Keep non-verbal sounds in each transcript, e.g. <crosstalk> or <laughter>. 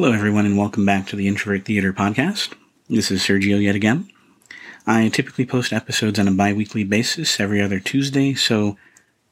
Hello, everyone, and welcome back to the Introvert Theater Podcast. This is Sergio yet again. I typically post episodes on a bi weekly basis every other Tuesday, so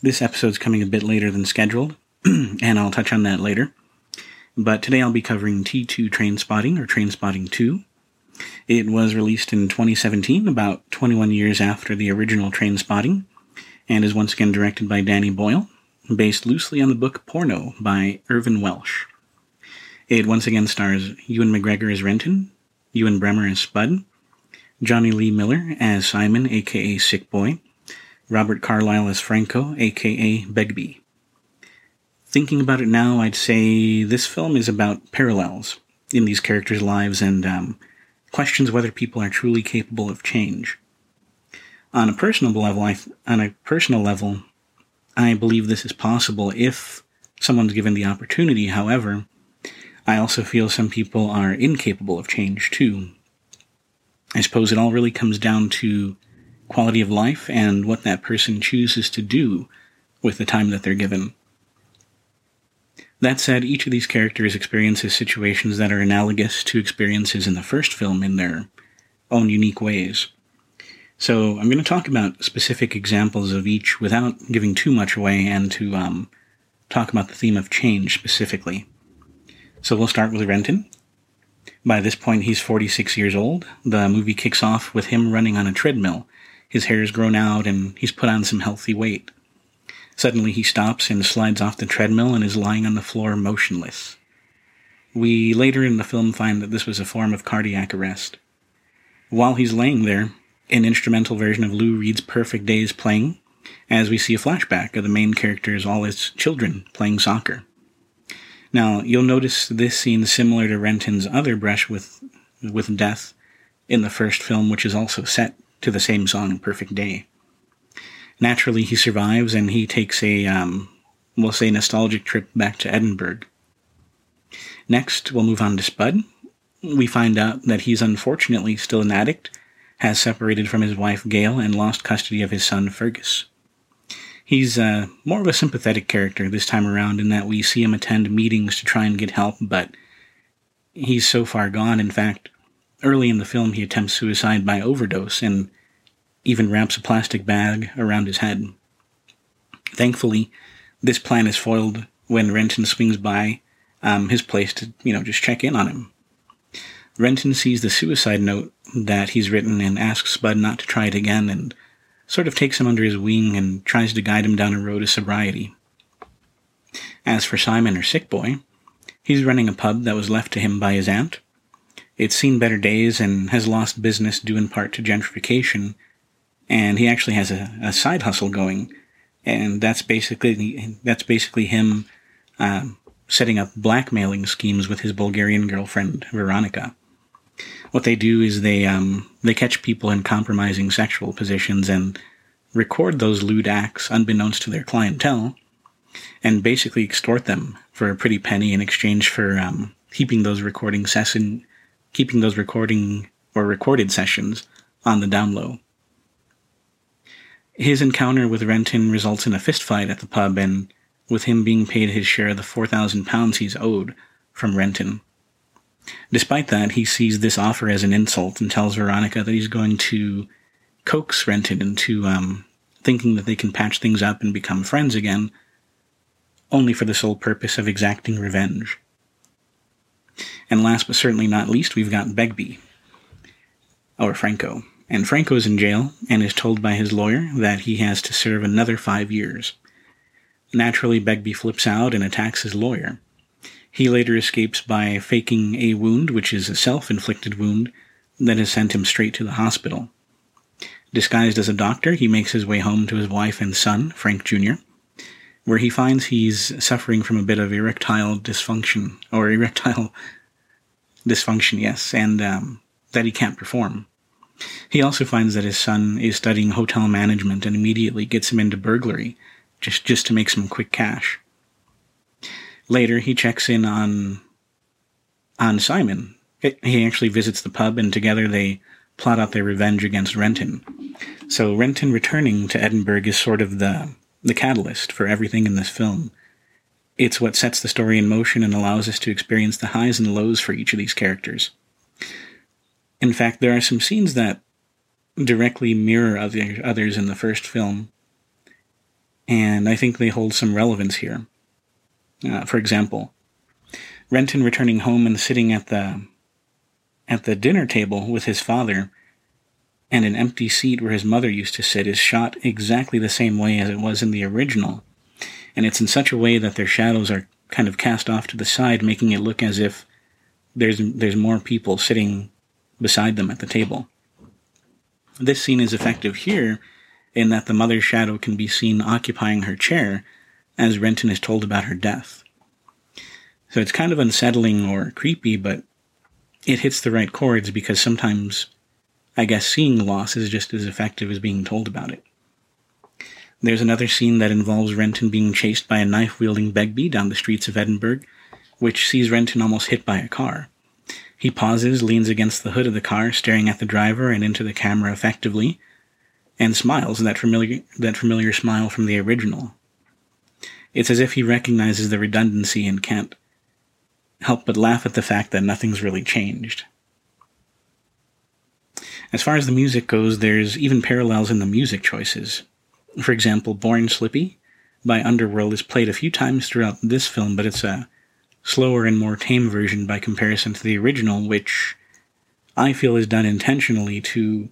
this episode's coming a bit later than scheduled, <clears throat> and I'll touch on that later. But today I'll be covering T2 Trainspotting or Trainspotting 2. It was released in 2017, about 21 years after the original Trainspotting, and is once again directed by Danny Boyle, based loosely on the book Porno by Irvin Welsh. It once again stars Ewan McGregor as Renton, Ewan Bremner as Spud, Jonny Lee Miller as Simon, aka Sick Boy, Robert Carlyle as Franco, aka Begbie. Thinking about it now, I'd say this film is about parallels in these characters' lives and um, questions whether people are truly capable of change. On a personal level, I, on a personal level, I believe this is possible if someone's given the opportunity. However, I also feel some people are incapable of change too. I suppose it all really comes down to quality of life and what that person chooses to do with the time that they're given. That said, each of these characters experiences situations that are analogous to experiences in the first film in their own unique ways. So I'm going to talk about specific examples of each without giving too much away and to um, talk about the theme of change specifically. So we'll start with Renton. By this point, he's 46 years old. The movie kicks off with him running on a treadmill. His hair's grown out and he's put on some healthy weight. Suddenly, he stops and slides off the treadmill and is lying on the floor motionless. We later in the film find that this was a form of cardiac arrest. While he's laying there, an instrumental version of Lou Reed's Perfect Day is playing, as we see a flashback of the main characters, all his children, playing soccer. Now, you'll notice this scene similar to Renton's other brush with, with death in the first film, which is also set to the same song, Perfect Day. Naturally, he survives and he takes a, um, we'll say, nostalgic trip back to Edinburgh. Next, we'll move on to Spud. We find out that he's unfortunately still an addict, has separated from his wife Gail, and lost custody of his son Fergus. He's uh, more of a sympathetic character this time around in that we see him attend meetings to try and get help, but he's so far gone. In fact, early in the film, he attempts suicide by overdose and even wraps a plastic bag around his head. Thankfully, this plan is foiled when Renton swings by um, his place to, you know, just check in on him. Renton sees the suicide note that he's written and asks Spud not to try it again and sort of takes him under his wing and tries to guide him down a road of sobriety. As for Simon or Sick Boy, he's running a pub that was left to him by his aunt. It's seen better days and has lost business due in part to gentrification, and he actually has a, a side hustle going, and that's basically that's basically him uh, setting up blackmailing schemes with his Bulgarian girlfriend Veronica what they do is they um, they catch people in compromising sexual positions and record those lewd acts unbeknownst to their clientele, and basically extort them for a pretty penny in exchange for um, keeping those recording session, keeping those recording or recorded sessions on the down low. His encounter with Renton results in a fistfight at the pub, and with him being paid his share of the four thousand pounds he's owed from Renton. Despite that, he sees this offer as an insult and tells Veronica that he's going to coax Renton into um, thinking that they can patch things up and become friends again, only for the sole purpose of exacting revenge. And last but certainly not least, we've got Begbie, or Franco. And Franco is in jail and is told by his lawyer that he has to serve another five years. Naturally, Begbie flips out and attacks his lawyer. He later escapes by faking a wound, which is a self inflicted wound, that has sent him straight to the hospital. Disguised as a doctor, he makes his way home to his wife and son, Frank Jr., where he finds he's suffering from a bit of erectile dysfunction, or erectile <laughs> dysfunction, yes, and um, that he can't perform. He also finds that his son is studying hotel management and immediately gets him into burglary, just, just to make some quick cash. Later, he checks in on on Simon. He actually visits the pub, and together they plot out their revenge against Renton. So Renton returning to Edinburgh is sort of the the catalyst for everything in this film. it's what sets the story in motion and allows us to experience the highs and lows for each of these characters. In fact, there are some scenes that directly mirror other, others in the first film, and I think they hold some relevance here. Uh, for example, Renton returning home and sitting at the at the dinner table with his father, and an empty seat where his mother used to sit is shot exactly the same way as it was in the original, and it's in such a way that their shadows are kind of cast off to the side, making it look as if there's there's more people sitting beside them at the table. This scene is effective here in that the mother's shadow can be seen occupying her chair as Renton is told about her death. So it's kind of unsettling or creepy, but it hits the right chords because sometimes I guess seeing loss is just as effective as being told about it. There's another scene that involves Renton being chased by a knife wielding Begbie down the streets of Edinburgh, which sees Renton almost hit by a car. He pauses, leans against the hood of the car, staring at the driver and into the camera effectively, and smiles that familiar that familiar smile from the original. It's as if he recognizes the redundancy and can't help but laugh at the fact that nothing's really changed. As far as the music goes, there's even parallels in the music choices. For example, Born Slippy by Underworld is played a few times throughout this film, but it's a slower and more tame version by comparison to the original, which I feel is done intentionally to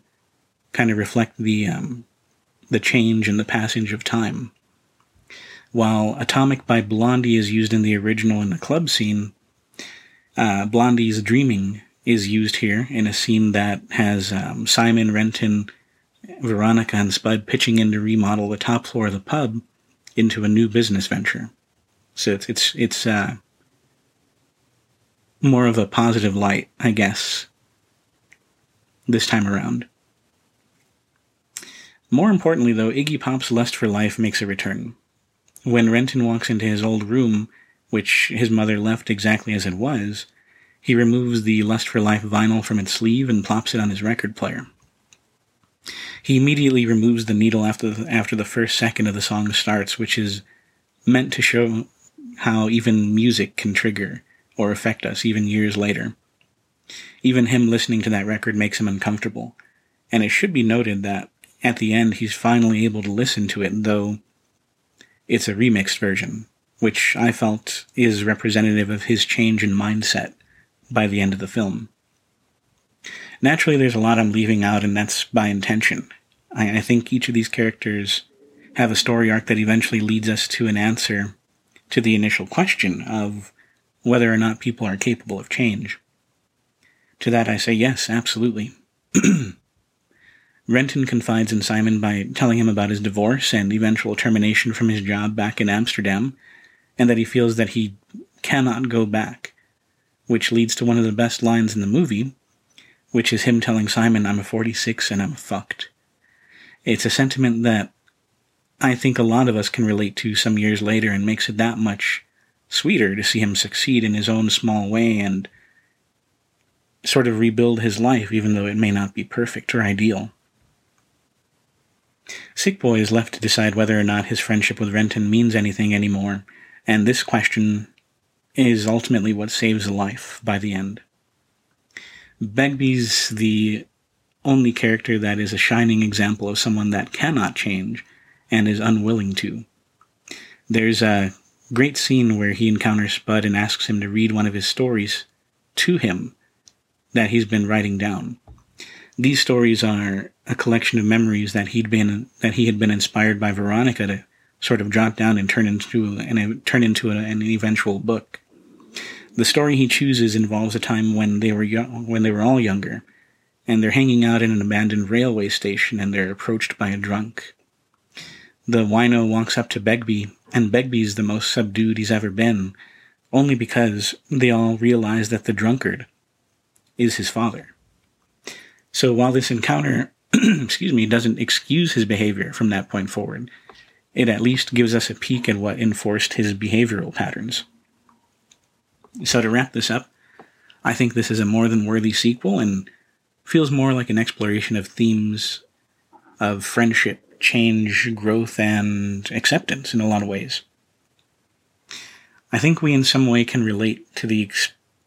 kind of reflect the um, the change and the passage of time. While Atomic by Blondie is used in the original in the club scene, uh, Blondie's Dreaming is used here in a scene that has um, Simon, Renton, Veronica, and Spud pitching in to remodel the top floor of the pub into a new business venture. So it's it's it's uh, more of a positive light, I guess, this time around. More importantly, though, Iggy Pop's lust for life makes a return. When Renton walks into his old room, which his mother left exactly as it was, he removes the Lust for Life vinyl from its sleeve and plops it on his record player. He immediately removes the needle after the, after the first second of the song starts, which is meant to show how even music can trigger or affect us even years later. Even him listening to that record makes him uncomfortable, and it should be noted that at the end, he's finally able to listen to it, though it's a remixed version, which I felt is representative of his change in mindset by the end of the film. Naturally, there's a lot I'm leaving out, and that's by intention. I, I think each of these characters have a story arc that eventually leads us to an answer to the initial question of whether or not people are capable of change. To that I say yes, absolutely. <clears throat> Renton confides in Simon by telling him about his divorce and eventual termination from his job back in Amsterdam, and that he feels that he cannot go back, which leads to one of the best lines in the movie, which is him telling Simon, I'm a 46 and I'm fucked. It's a sentiment that I think a lot of us can relate to some years later and makes it that much sweeter to see him succeed in his own small way and sort of rebuild his life, even though it may not be perfect or ideal. Sick Boy is left to decide whether or not his friendship with Renton means anything anymore, and this question is ultimately what saves a life by the end. Begbie's the only character that is a shining example of someone that cannot change and is unwilling to. There's a great scene where he encounters Spud and asks him to read one of his stories to him that he's been writing down. These stories are a collection of memories that he'd been that he had been inspired by Veronica to sort of jot down and turn into and turn into a, an eventual book. The story he chooses involves a time when they were young, when they were all younger, and they're hanging out in an abandoned railway station and they're approached by a drunk. The wino walks up to Begbie, and Begbie's the most subdued he's ever been, only because they all realize that the drunkard is his father. So while this encounter <clears throat> excuse me, doesn't excuse his behavior from that point forward. It at least gives us a peek at what enforced his behavioral patterns. So to wrap this up, I think this is a more than worthy sequel and feels more like an exploration of themes of friendship, change, growth, and acceptance in a lot of ways. I think we in some way can relate to the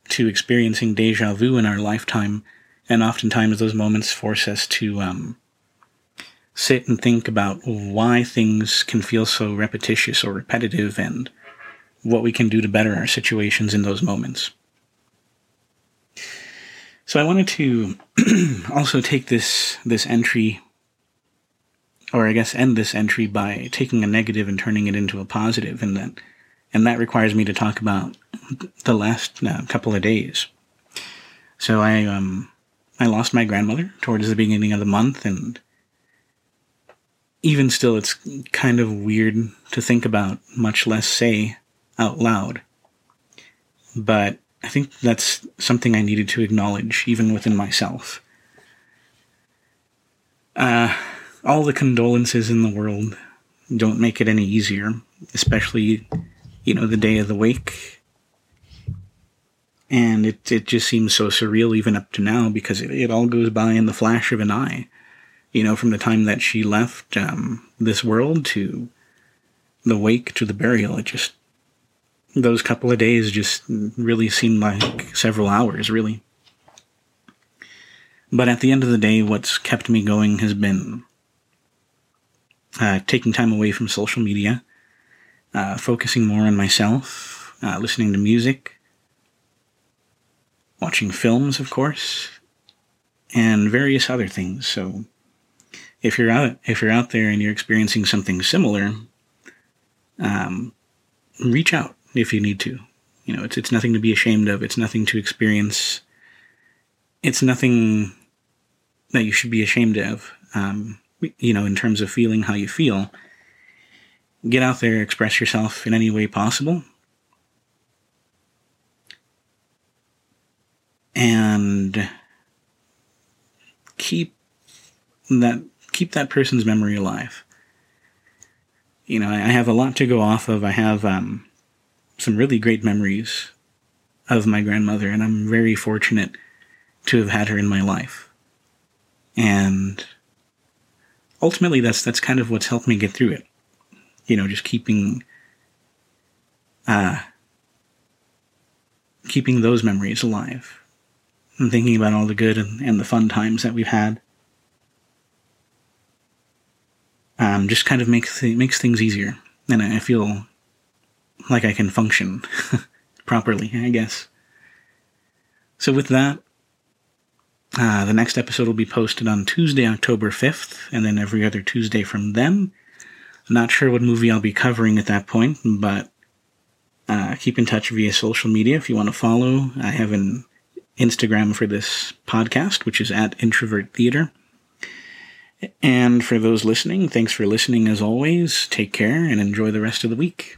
to experiencing deja vu in our lifetime, and oftentimes those moments force us to um, sit and think about why things can feel so repetitious or repetitive, and what we can do to better our situations in those moments. So I wanted to <clears throat> also take this this entry or I guess end this entry by taking a negative and turning it into a positive and that and that requires me to talk about the last uh, couple of days. So I um I lost my grandmother towards the beginning of the month and even still it's kind of weird to think about much less say out loud. But I think that's something I needed to acknowledge, even within myself. Uh, all the condolences in the world don't make it any easier, especially, you know, the day of the wake. And it, it just seems so surreal even up to now because it, it all goes by in the flash of an eye. You know, from the time that she left um, this world to the wake to the burial, it just those couple of days just really seemed like several hours, really. But at the end of the day, what's kept me going has been uh, taking time away from social media, uh, focusing more on myself, uh, listening to music, watching films, of course, and various other things. So, if you're out if you're out there and you're experiencing something similar, um, reach out if you need to. You know, it's it's nothing to be ashamed of. It's nothing to experience. It's nothing that you should be ashamed of. Um, you know, in terms of feeling how you feel. Get out there, express yourself in any way possible. And keep that keep that person's memory alive. You know, I have a lot to go off of. I have um, some really great memories of my grandmother, and I'm very fortunate to have had her in my life. And ultimately, that's that's kind of what's helped me get through it. You know, just keeping, uh, keeping those memories alive, and thinking about all the good and, and the fun times that we've had. Um, just kind of makes makes things easier, and I feel like I can function <laughs> properly, I guess. So, with that, uh, the next episode will be posted on Tuesday, October 5th, and then every other Tuesday from then. not sure what movie I'll be covering at that point, but uh, keep in touch via social media if you want to follow. I have an Instagram for this podcast, which is at Introvert Theater. And for those listening, thanks for listening as always. Take care and enjoy the rest of the week.